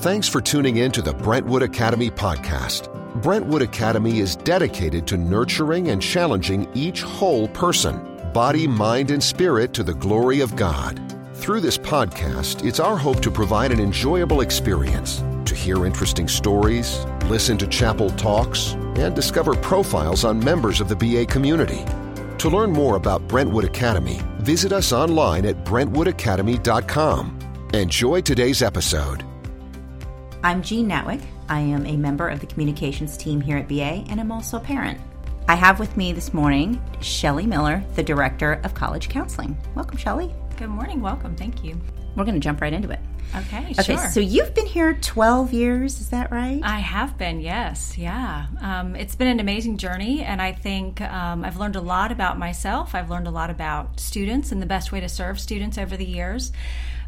Thanks for tuning in to the Brentwood Academy podcast. Brentwood Academy is dedicated to nurturing and challenging each whole person, body, mind, and spirit to the glory of God. Through this podcast, it's our hope to provide an enjoyable experience, to hear interesting stories, listen to chapel talks, and discover profiles on members of the BA community. To learn more about Brentwood Academy, visit us online at brentwoodacademy.com. Enjoy today's episode. I'm Jean Natwick. I am a member of the communications team here at BA, and I'm also a parent. I have with me this morning Shelly Miller, the Director of College Counseling. Welcome, Shelly. Good morning. Welcome. Thank you. We're going to jump right into it. Okay, Okay, sure. so you've been here 12 years, is that right? I have been, yes, yeah. Um, it's been an amazing journey, and I think um, I've learned a lot about myself. I've learned a lot about students and the best way to serve students over the years.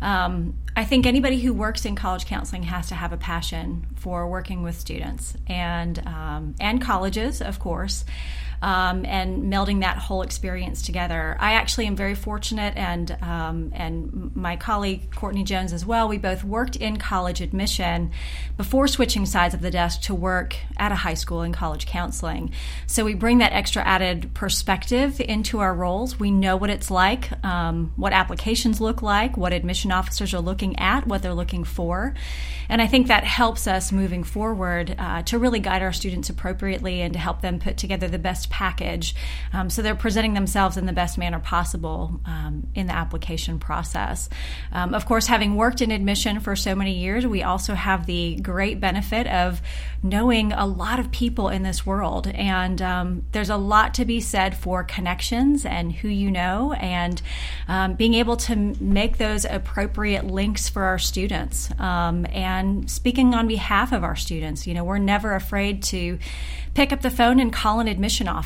Um, I think anybody who works in college counseling has to have a passion for working with students and um, and colleges, of course. Um, and melding that whole experience together. I actually am very fortunate, and um, and my colleague Courtney Jones as well. We both worked in college admission before switching sides of the desk to work at a high school in college counseling. So we bring that extra added perspective into our roles. We know what it's like, um, what applications look like, what admission officers are looking at, what they're looking for, and I think that helps us moving forward uh, to really guide our students appropriately and to help them put together the best package um, so they're presenting themselves in the best manner possible um, in the application process. Um, of course, having worked in admission for so many years, we also have the great benefit of knowing a lot of people in this world. And um, there's a lot to be said for connections and who you know, and um, being able to make those appropriate links for our students. And speaking on behalf of our students, you know, we're never afraid to pick up the phone and call an admission office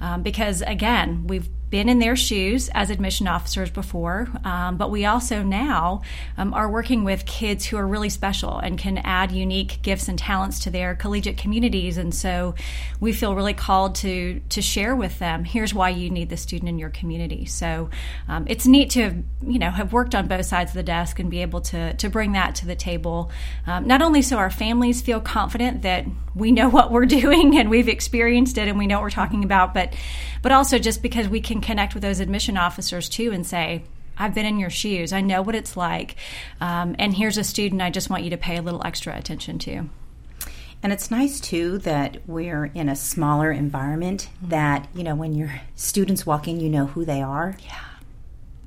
um, because, again, we've been in their shoes as admission officers before, um, but we also now um, are working with kids who are really special and can add unique gifts and talents to their collegiate communities. And so we feel really called to to share with them. Here's why you need the student in your community. So um, it's neat to have, you know have worked on both sides of the desk and be able to to bring that to the table. Um, not only so our families feel confident that we know what we're doing and we've experienced it and we know what we're talking about, but but also just because we can connect with those admission officers too and say, I've been in your shoes. I know what it's like. Um, and here's a student I just want you to pay a little extra attention to. And it's nice too that we're in a smaller environment that, you know, when your students walk in, you know who they are. Yeah.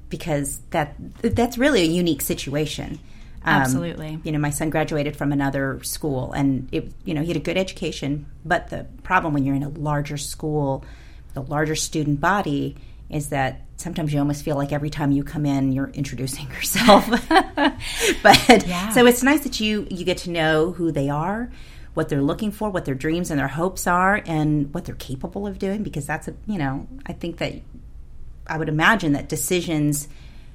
Because that that's really a unique situation. Um, Absolutely. You know, my son graduated from another school and it you know, he had a good education, but the problem when you're in a larger school, the larger student body is that sometimes you almost feel like every time you come in you're introducing yourself. but Yeah. so it's nice that you you get to know who they are, what they're looking for, what their dreams and their hopes are and what they're capable of doing because that's a, you know, I think that I would imagine that decisions,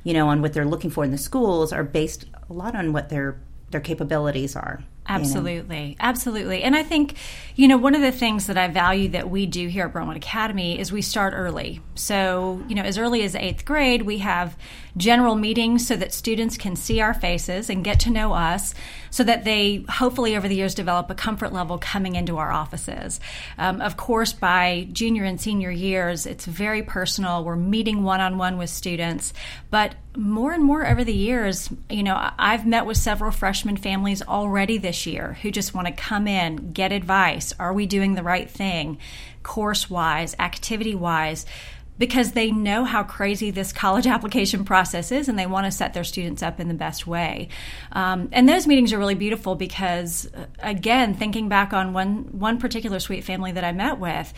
you know, on what they're looking for in the schools are based a lot on what their their capabilities are. You know. Absolutely. Absolutely. And I think, you know, one of the things that I value that we do here at Brentwood Academy is we start early. So, you know, as early as eighth grade, we have general meetings so that students can see our faces and get to know us so that they hopefully over the years develop a comfort level coming into our offices. Um, of course, by junior and senior years, it's very personal. We're meeting one on one with students, but more and more over the years, you know, I've met with several freshman families already this year who just want to come in, get advice. Are we doing the right thing, course wise, activity wise? Because they know how crazy this college application process is and they want to set their students up in the best way. Um, and those meetings are really beautiful because, uh, again, thinking back on one, one particular sweet family that I met with,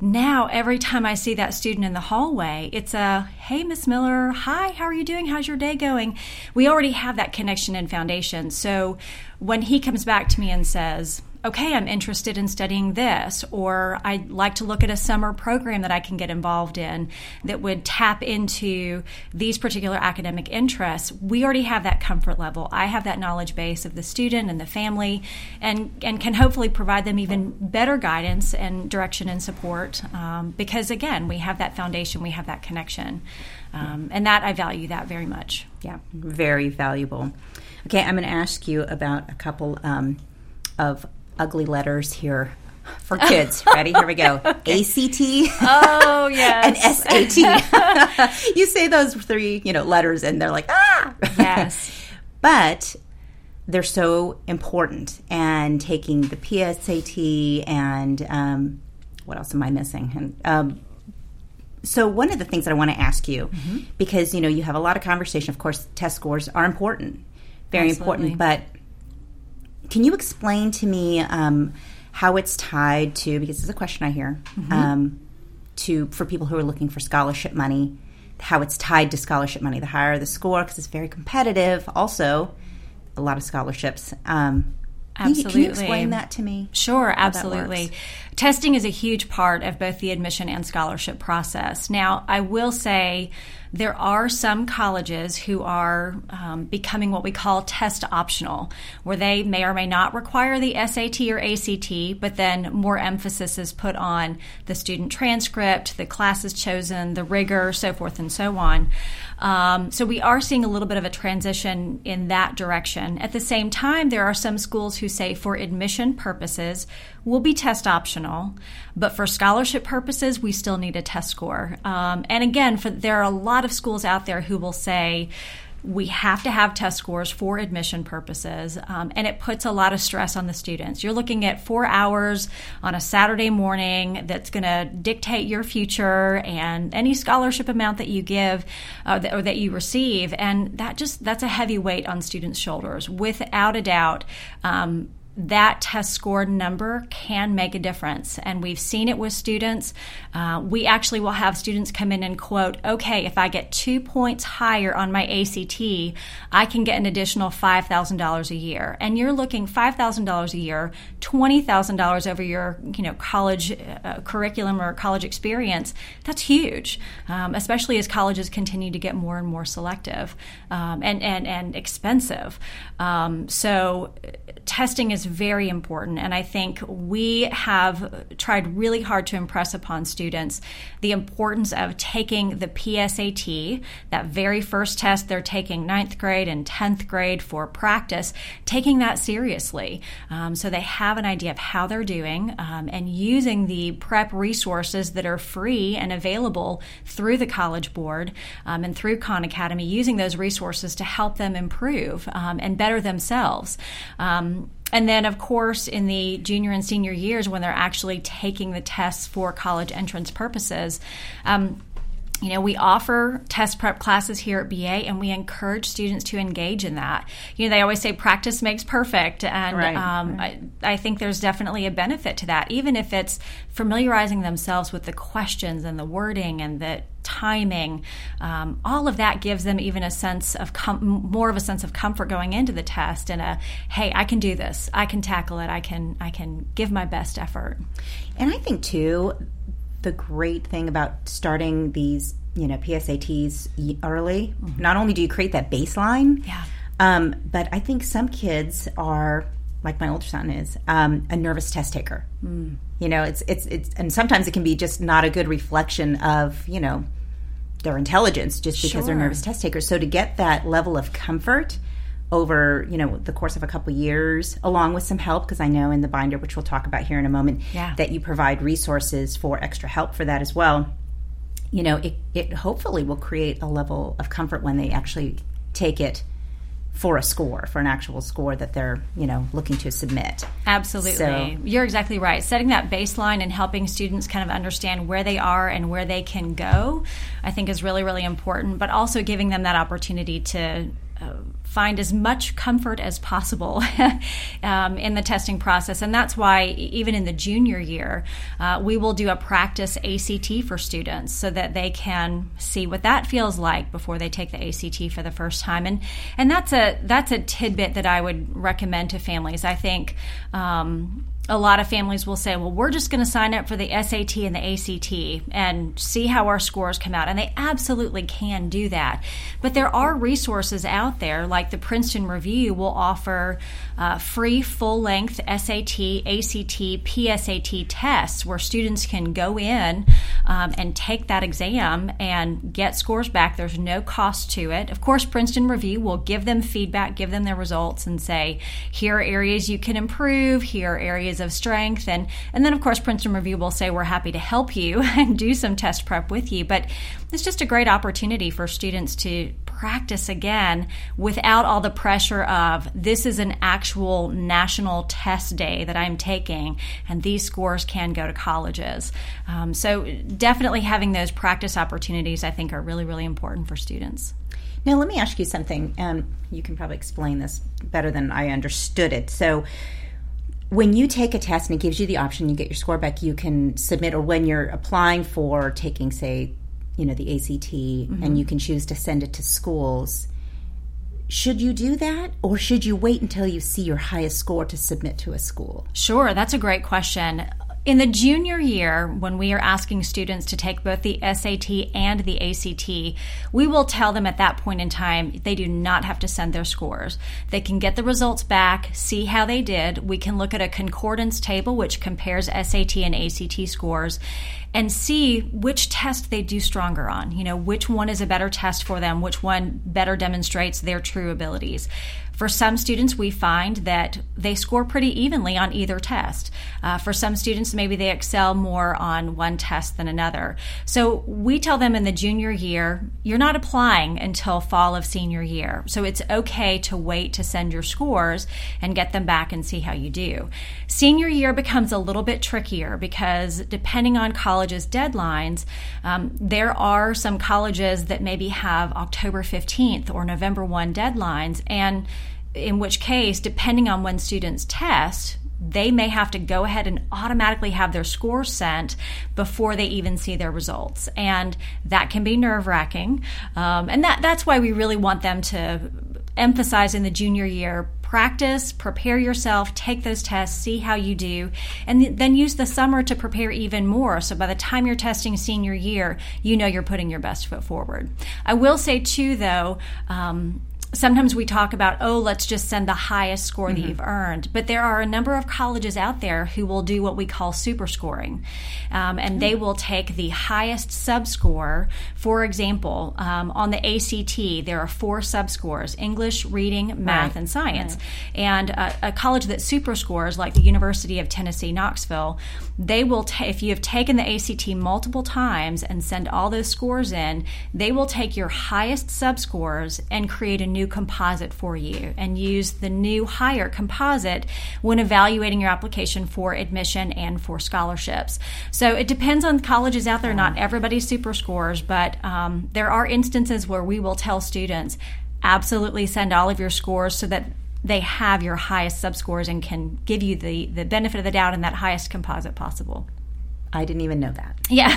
now every time I see that student in the hallway, it's a hey, Miss Miller, hi, how are you doing? How's your day going? We already have that connection and foundation. So when he comes back to me and says, okay, I'm interested in studying this, or I'd like to look at a summer program that I can get involved in that would tap into these particular academic interests, we already have that comfort level. I have that knowledge base of the student and the family, and, and can hopefully provide them even better guidance and direction and support um, because, again, we have that foundation, we have that connection. Um, and that I value that very much. Yeah, very valuable. Okay, I'm going to ask you about a couple um, of ugly letters here for kids. Ready? Here we go. okay. ACT. Oh yes. and SAT. you say those three, you know, letters, and they're like ah. Yes. but they're so important, and taking the PSAT and um, what else am I missing? And um, so one of the things that I want to ask you, mm-hmm. because you know you have a lot of conversation. Of course, test scores are important, very Absolutely. important. But can you explain to me um, how it's tied to? Because it's a question I hear mm-hmm. um, to for people who are looking for scholarship money. How it's tied to scholarship money. The higher the score, because it's very competitive. Also, a lot of scholarships. Um, Absolutely. Can you, explain that to me? Sure, absolutely. Testing is a huge part of both the admission and scholarship process. Now, I will say there are some colleges who are um, becoming what we call test optional, where they may or may not require the SAT or ACT, but then more emphasis is put on the student transcript, the classes chosen, the rigor, so forth and so on. Um, so we are seeing a little bit of a transition in that direction. At the same time, there are some schools who say for admission purposes, will be test optional, but for scholarship purposes, we still need a test score. Um, and again, for, there are a lot of schools out there who will say, we have to have test scores for admission purposes, um, and it puts a lot of stress on the students. You're looking at four hours on a Saturday morning that's going to dictate your future and any scholarship amount that you give uh, or that you receive, and that just that's a heavy weight on students' shoulders, without a doubt. Um, that test score number can make a difference. And we've seen it with students. Uh, we actually will have students come in and quote, okay, if I get two points higher on my ACT, I can get an additional $5,000 a year. And you're looking $5,000 a year, $20,000 over your you know, college uh, curriculum or college experience. That's huge, um, especially as colleges continue to get more and more selective um, and, and, and expensive. Um, so testing is very important. And I think we have tried really hard to impress upon students the importance of taking the PSAT, that very first test they're taking ninth grade and 10th grade for practice, taking that seriously. Um, so they have an idea of how they're doing um, and using the prep resources that are free and available through the College Board um, and through Khan Academy, using those resources to help them improve um, and better themselves. Um, and then, of course, in the junior and senior years, when they're actually taking the tests for college entrance purposes, um, you know, we offer test prep classes here at BA and we encourage students to engage in that. You know, they always say practice makes perfect. And right, um, right. I, I, think there's definitely a benefit to that, even if it's familiarizing themselves with the questions and the wording and the timing. Um, all of that gives them even a sense of com- more of a sense of comfort going into the test and a, hey, I can do this. I can tackle it. I can, I can give my best effort. And I think, too, the great thing about starting these, you know, PSATs early. Mm-hmm. Not only do you create that baseline, yeah. Um, but I think some kids are like my older son is um, a nervous test taker. Mm. You know, it's it's it's, and sometimes it can be just not a good reflection of you know their intelligence just because sure. they're nervous test takers. So to get that level of comfort over you know the course of a couple years along with some help because i know in the binder which we'll talk about here in a moment yeah. that you provide resources for extra help for that as well. You know it, it hopefully will create a level of comfort when they actually take it for a score for an actual score that they're you know looking to submit. Absolutely. So, you're exactly right. Setting that baseline and helping students kind of understand where they are and where they can go i think is really really important but also giving them that opportunity to uh, find as much comfort as possible um, in the testing process. And that's why, even in the junior year, uh, we will do a practice ACT for students so that they can see what that feels like before they take the ACT for the first time. And and that's a that's a tidbit that I would recommend to families. I think. Um, a lot of families will say, well, we're just going to sign up for the SAT and the ACT and see how our scores come out. And they absolutely can do that. But there are resources out there, like the Princeton Review will offer uh, free full length SAT, ACT, PSAT tests where students can go in um, and take that exam and get scores back. There's no cost to it. Of course, Princeton Review will give them feedback, give them their results, and say, here are areas you can improve, here are areas of strength. And, and then, of course, Princeton Review will say, we're happy to help you and do some test prep with you. But it's just a great opportunity for students to practice again without all the pressure of this is an actual national test day that I'm taking, and these scores can go to colleges. Um, so, definitely having those practice opportunities, I think, are really, really important for students. Now, let me ask you something. Um, you can probably explain this better than I understood it. So, when you take a test and it gives you the option, you get your score back, you can submit, or when you're applying for taking, say, you know, the ACT, mm-hmm. and you can choose to send it to schools. Should you do that, or should you wait until you see your highest score to submit to a school? Sure, that's a great question. In the junior year, when we are asking students to take both the SAT and the ACT, we will tell them at that point in time they do not have to send their scores. They can get the results back, see how they did. We can look at a concordance table which compares SAT and ACT scores and see which test they do stronger on. You know, which one is a better test for them, which one better demonstrates their true abilities. For some students, we find that they score pretty evenly on either test. Uh, for some students, maybe they excel more on one test than another. So we tell them in the junior year, you're not applying until fall of senior year. So it's okay to wait to send your scores and get them back and see how you do. Senior year becomes a little bit trickier because depending on colleges' deadlines, um, there are some colleges that maybe have October 15th or November 1 deadlines. And in which case, depending on when students test, they may have to go ahead and automatically have their scores sent before they even see their results. And that can be nerve wracking. Um, and that, that's why we really want them to emphasize in the junior year practice, prepare yourself, take those tests, see how you do, and then use the summer to prepare even more. So by the time you're testing senior year, you know you're putting your best foot forward. I will say, too, though, um, sometimes we talk about, oh, let's just send the highest score mm-hmm. that you've earned. But there are a number of colleges out there who will do what we call super scoring. Um, and mm-hmm. they will take the highest subscore. For example, um, on the ACT, there are four subscores English, reading, math, right. and science. Right. And a college that super scores, like the University of Tennessee, Knoxville, they will, ta- if you have taken the ACT multiple times and send all those scores in, they will take your highest subscores and create a new new composite for you and use the new higher composite when evaluating your application for admission and for scholarships. So it depends on colleges out there. Not everybody super scores, but um, there are instances where we will tell students absolutely send all of your scores so that they have your highest sub scores and can give you the, the benefit of the doubt in that highest composite possible. I didn't even know that. Yeah.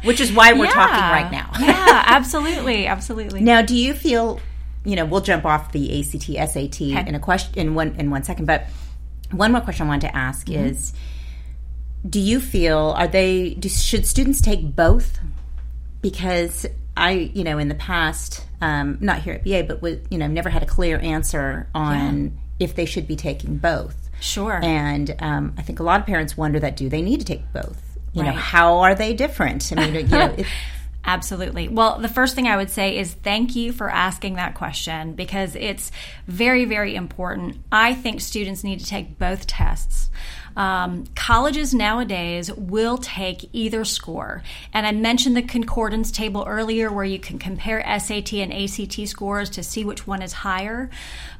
Which is why we're yeah. talking right now. yeah, absolutely. Absolutely. Now, do you feel you know, we'll jump off the ACT, SAT okay. in a question in one in one second. But one more question I wanted to ask mm-hmm. is: Do you feel are they do, should students take both? Because I, you know, in the past, um, not here at BA, but with you know, never had a clear answer on yeah. if they should be taking both. Sure. And um, I think a lot of parents wonder that do they need to take both? You right. know, how are they different? I mean, you know. Absolutely. Well, the first thing I would say is thank you for asking that question because it's very, very important. I think students need to take both tests. Um, colleges nowadays will take either score. And I mentioned the concordance table earlier where you can compare SAT and ACT scores to see which one is higher.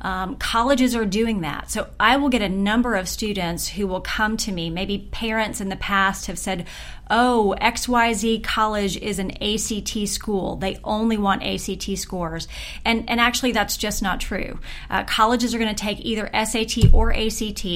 Um, colleges are doing that. So I will get a number of students who will come to me. Maybe parents in the past have said, oh, XYZ college is an ACT school. They only want ACT scores. And, and actually, that's just not true. Uh, colleges are going to take either SAT or ACT.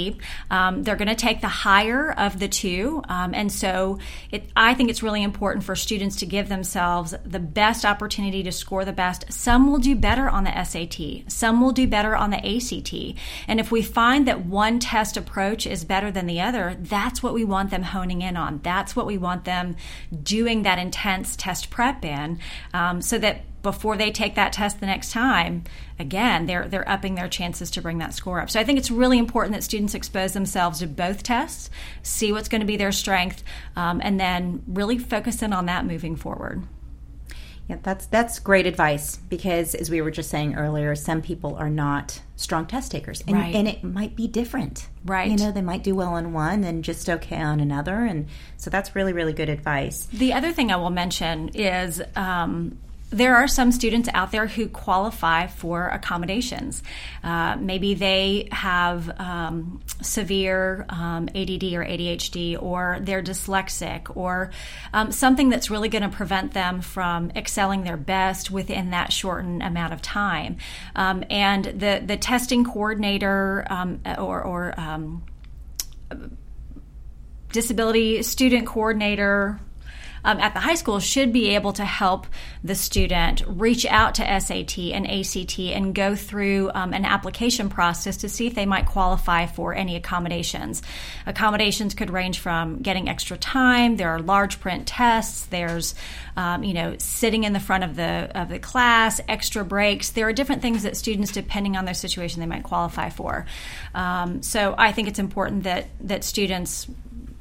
Um, they're going to take take the higher of the two. Um, and so it, I think it's really important for students to give themselves the best opportunity to score the best. Some will do better on the SAT, some will do better on the ACT. And if we find that one test approach is better than the other, that's what we want them honing in on. That's what we want them doing that intense test prep in um, so that before they take that test the next time, again, they're they're upping their chances to bring that score up. So I think it's really important that students expose themselves to both tests, see what's going to be their strength, um, and then really focus in on that moving forward. Yeah, that's that's great advice because as we were just saying earlier, some people are not strong test takers, and, right. and it might be different. Right. You know, they might do well on one and just okay on another, and so that's really really good advice. The other thing I will mention is. Um, there are some students out there who qualify for accommodations. Uh, maybe they have um, severe um, ADD or ADHD, or they're dyslexic, or um, something that's really going to prevent them from excelling their best within that shortened amount of time. Um, and the the testing coordinator um, or, or um, disability student coordinator um, at the high school should be able to help the student reach out to SAT and ACT and go through um, an application process to see if they might qualify for any accommodations. Accommodations could range from getting extra time. There are large print tests. There's um, you know sitting in the front of the of the class, extra breaks. There are different things that students, depending on their situation, they might qualify for. Um, so I think it's important that that students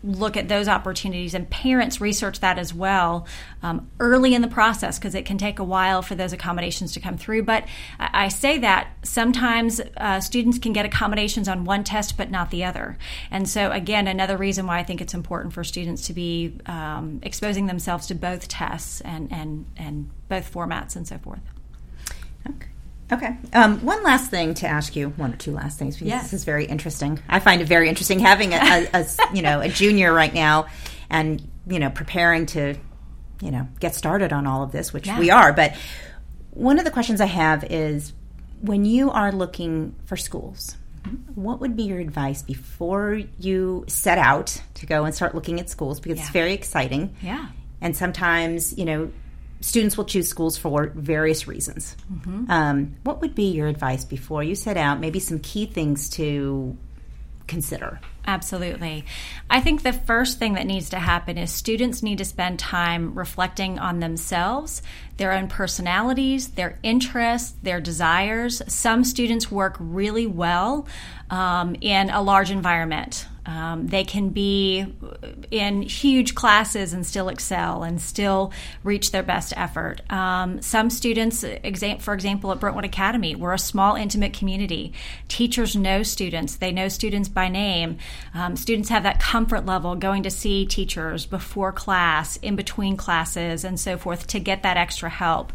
look at those opportunities and parents research that as well um, early in the process because it can take a while for those accommodations to come through. But i, I say that sometimes uh, students can get accommodations on one test but not the other. And so again another reason why i think it's important for students to be um, exposing themselves to both tests and, and, and both formats and so forth. Okay Okay. Um, one last thing to ask you, one or two last things, because yes. this is very interesting. I find it very interesting having a, a, a, you know a junior right now, and you know preparing to you know get started on all of this, which yeah. we are. But one of the questions I have is when you are looking for schools, what would be your advice before you set out to go and start looking at schools? Because Yeah. it's very exciting. yeah And sometimes, you know, students will choose schools for various reasons. Um, what would be your advice before you set out? Maybe some key things to consider. Absolutely. I think the first thing that needs to happen is students need to spend time reflecting on themselves, their own personalities, their interests, their desires. Some students work really well um, in a large environment. Um, they can be in huge classes and still excel and still reach their best effort. Um, some students, for example, at Brentwood Academy, we're a small, intimate community. Teachers know students, they know students by name. Um, students have that comfort level going to see teachers before class, in between classes, and so forth to get that extra help.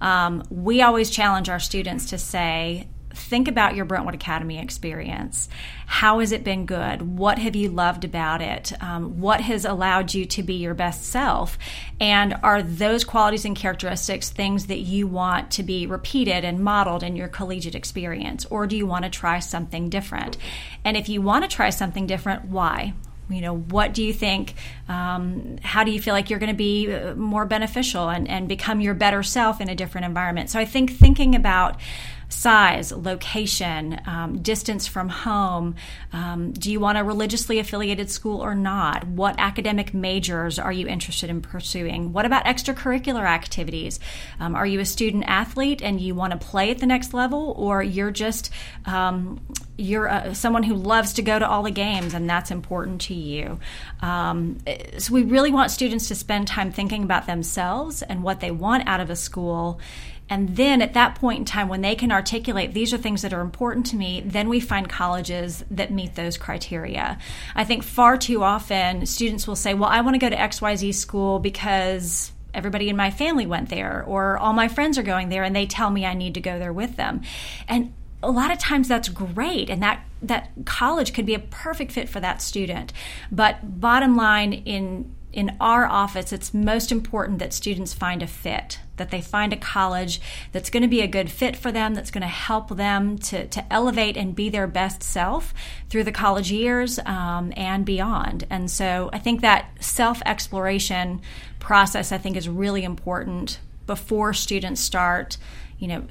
Um, we always challenge our students to say, think about your Brentwood Academy experience. How has it been good? What have you loved about it? Um, what has allowed you to be your best self? And are those qualities and characteristics things that you want to be repeated and modeled in your collegiate experience? Or do you want to try something different? And if you want to try something different, why? you know what do you think um, how do you feel like you're going to be uh, more beneficial and, and become your better self in a different environment so i think thinking about size, location, um, distance from home. Um, do you want a religiously affiliated school or not? What academic majors are you interested in pursuing? What about extracurricular activities? Um, are you a student athlete and you want to play at the next level, or you're just um, you're uh, someone who loves to go to all the games and that's important to you. Um, so we really want students to spend time thinking about themselves and what they want out of a school. And then at that point in time, when they can articulate these are things that are important to me, then we find colleges that meet those criteria. I think far too often students will say, Well, I want to go to XYZ school because everybody in my family went there, or all my friends are going there, and they tell me I need to go there with them. And a lot of times that's great and that that college could be a perfect fit for that student but bottom line in in our office it's most important that students find a fit that they find a college that's going to be a good fit for them, that's going to help them to, to elevate and be their best self through the college years um, and beyond. And so I think that self exploration process, I think, is really important before students start, you know,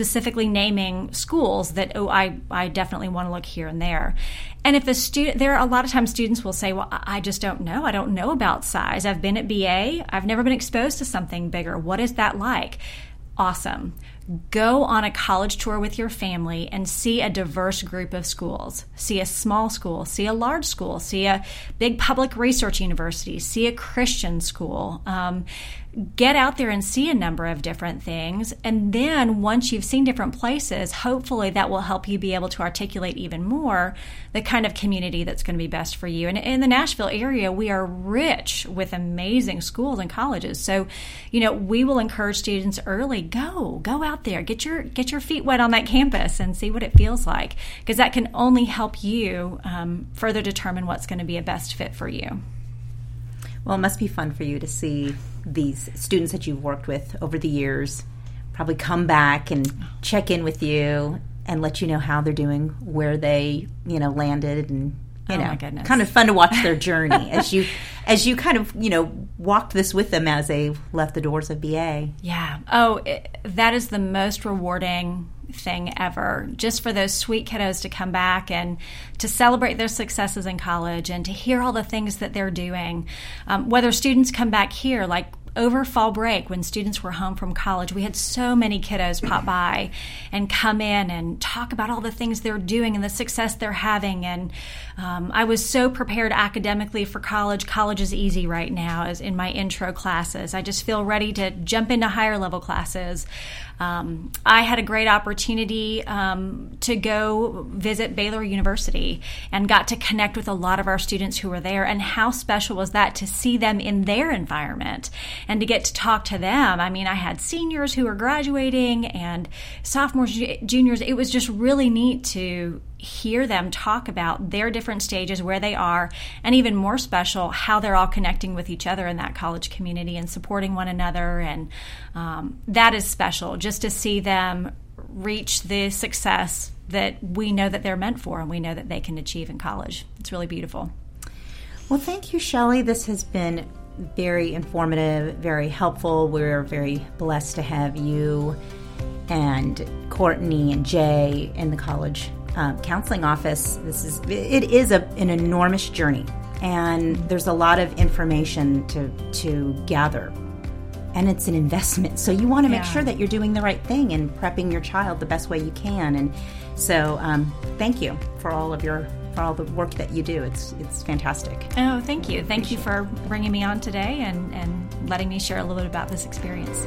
specifically naming schools that oh I, I definitely want to look here and there. And if a student there are a lot of times students will say well i just don't know. I don't know about size. I've been at ba i've never been exposed to something bigger. What is that like? Awesome. Go on a college tour with your family and see a diverse group of schools. See a small school, see a large school, see a big public research university, see a Christian school. Um, get out there and see a number of different things. And then once you've seen different places, hopefully that will help you be able to articulate even more the kind of community that's going to be best for you. And in the Nashville area, we are rich with amazing schools and colleges. So, you know, we will encourage students early go, go out there, get your get your feet wet on that campus and see what it feels like because that can only help you um, further determine what's going to be a best fit for you. Well, it must be fun for you to see these students that you've worked with over the years probably come back and check in with you and let you know how they're doing, where they, you know, landed and you oh know, kind of fun to watch their journey as you as you kind of, you know, walked this with them as they left the doors of BA. Yeah. Oh, it, that is the most rewarding thing ever just for those sweet kiddos to come back and to celebrate their successes in college and to hear all the things that they're doing. Um, whether students come back here, like over fall break when students were home from college, we had so many kiddos pop by and come in and talk about all the things they're doing and the success they're having. And um, I was so prepared academically for college. College is easy right now, as in my intro classes. I just feel ready to jump into higher level classes. Um, I had a great opportunity um, to go visit Baylor University and got to connect with a lot of our students who were there. And how special was that to see them in their environment and to get to talk to them? I mean, I had seniors who were graduating and sophomores, juniors. It was just really neat to hear them talk about their different stages, where they are, and even more special, how they're all connecting with each other in that college community and supporting one another. And um, that is special just to see them reach the success that we know that they're meant for and we know that they can achieve in college. It's really beautiful. Well, thank you, Shelly. This has been very informative, very helpful. We're very blessed to have you and Courtney and Jay in the college um, counseling office, this is it is a, an enormous journey, and there's a lot of information to to gather, and it's an investment. So you want to make yeah. sure that you're doing the right thing and prepping your child the best way you can. And so, um, thank you for all of your for all the work that you do. It's it's fantastic. Oh, thank you, thank you for bringing me on today and and letting me share a little bit about this experience.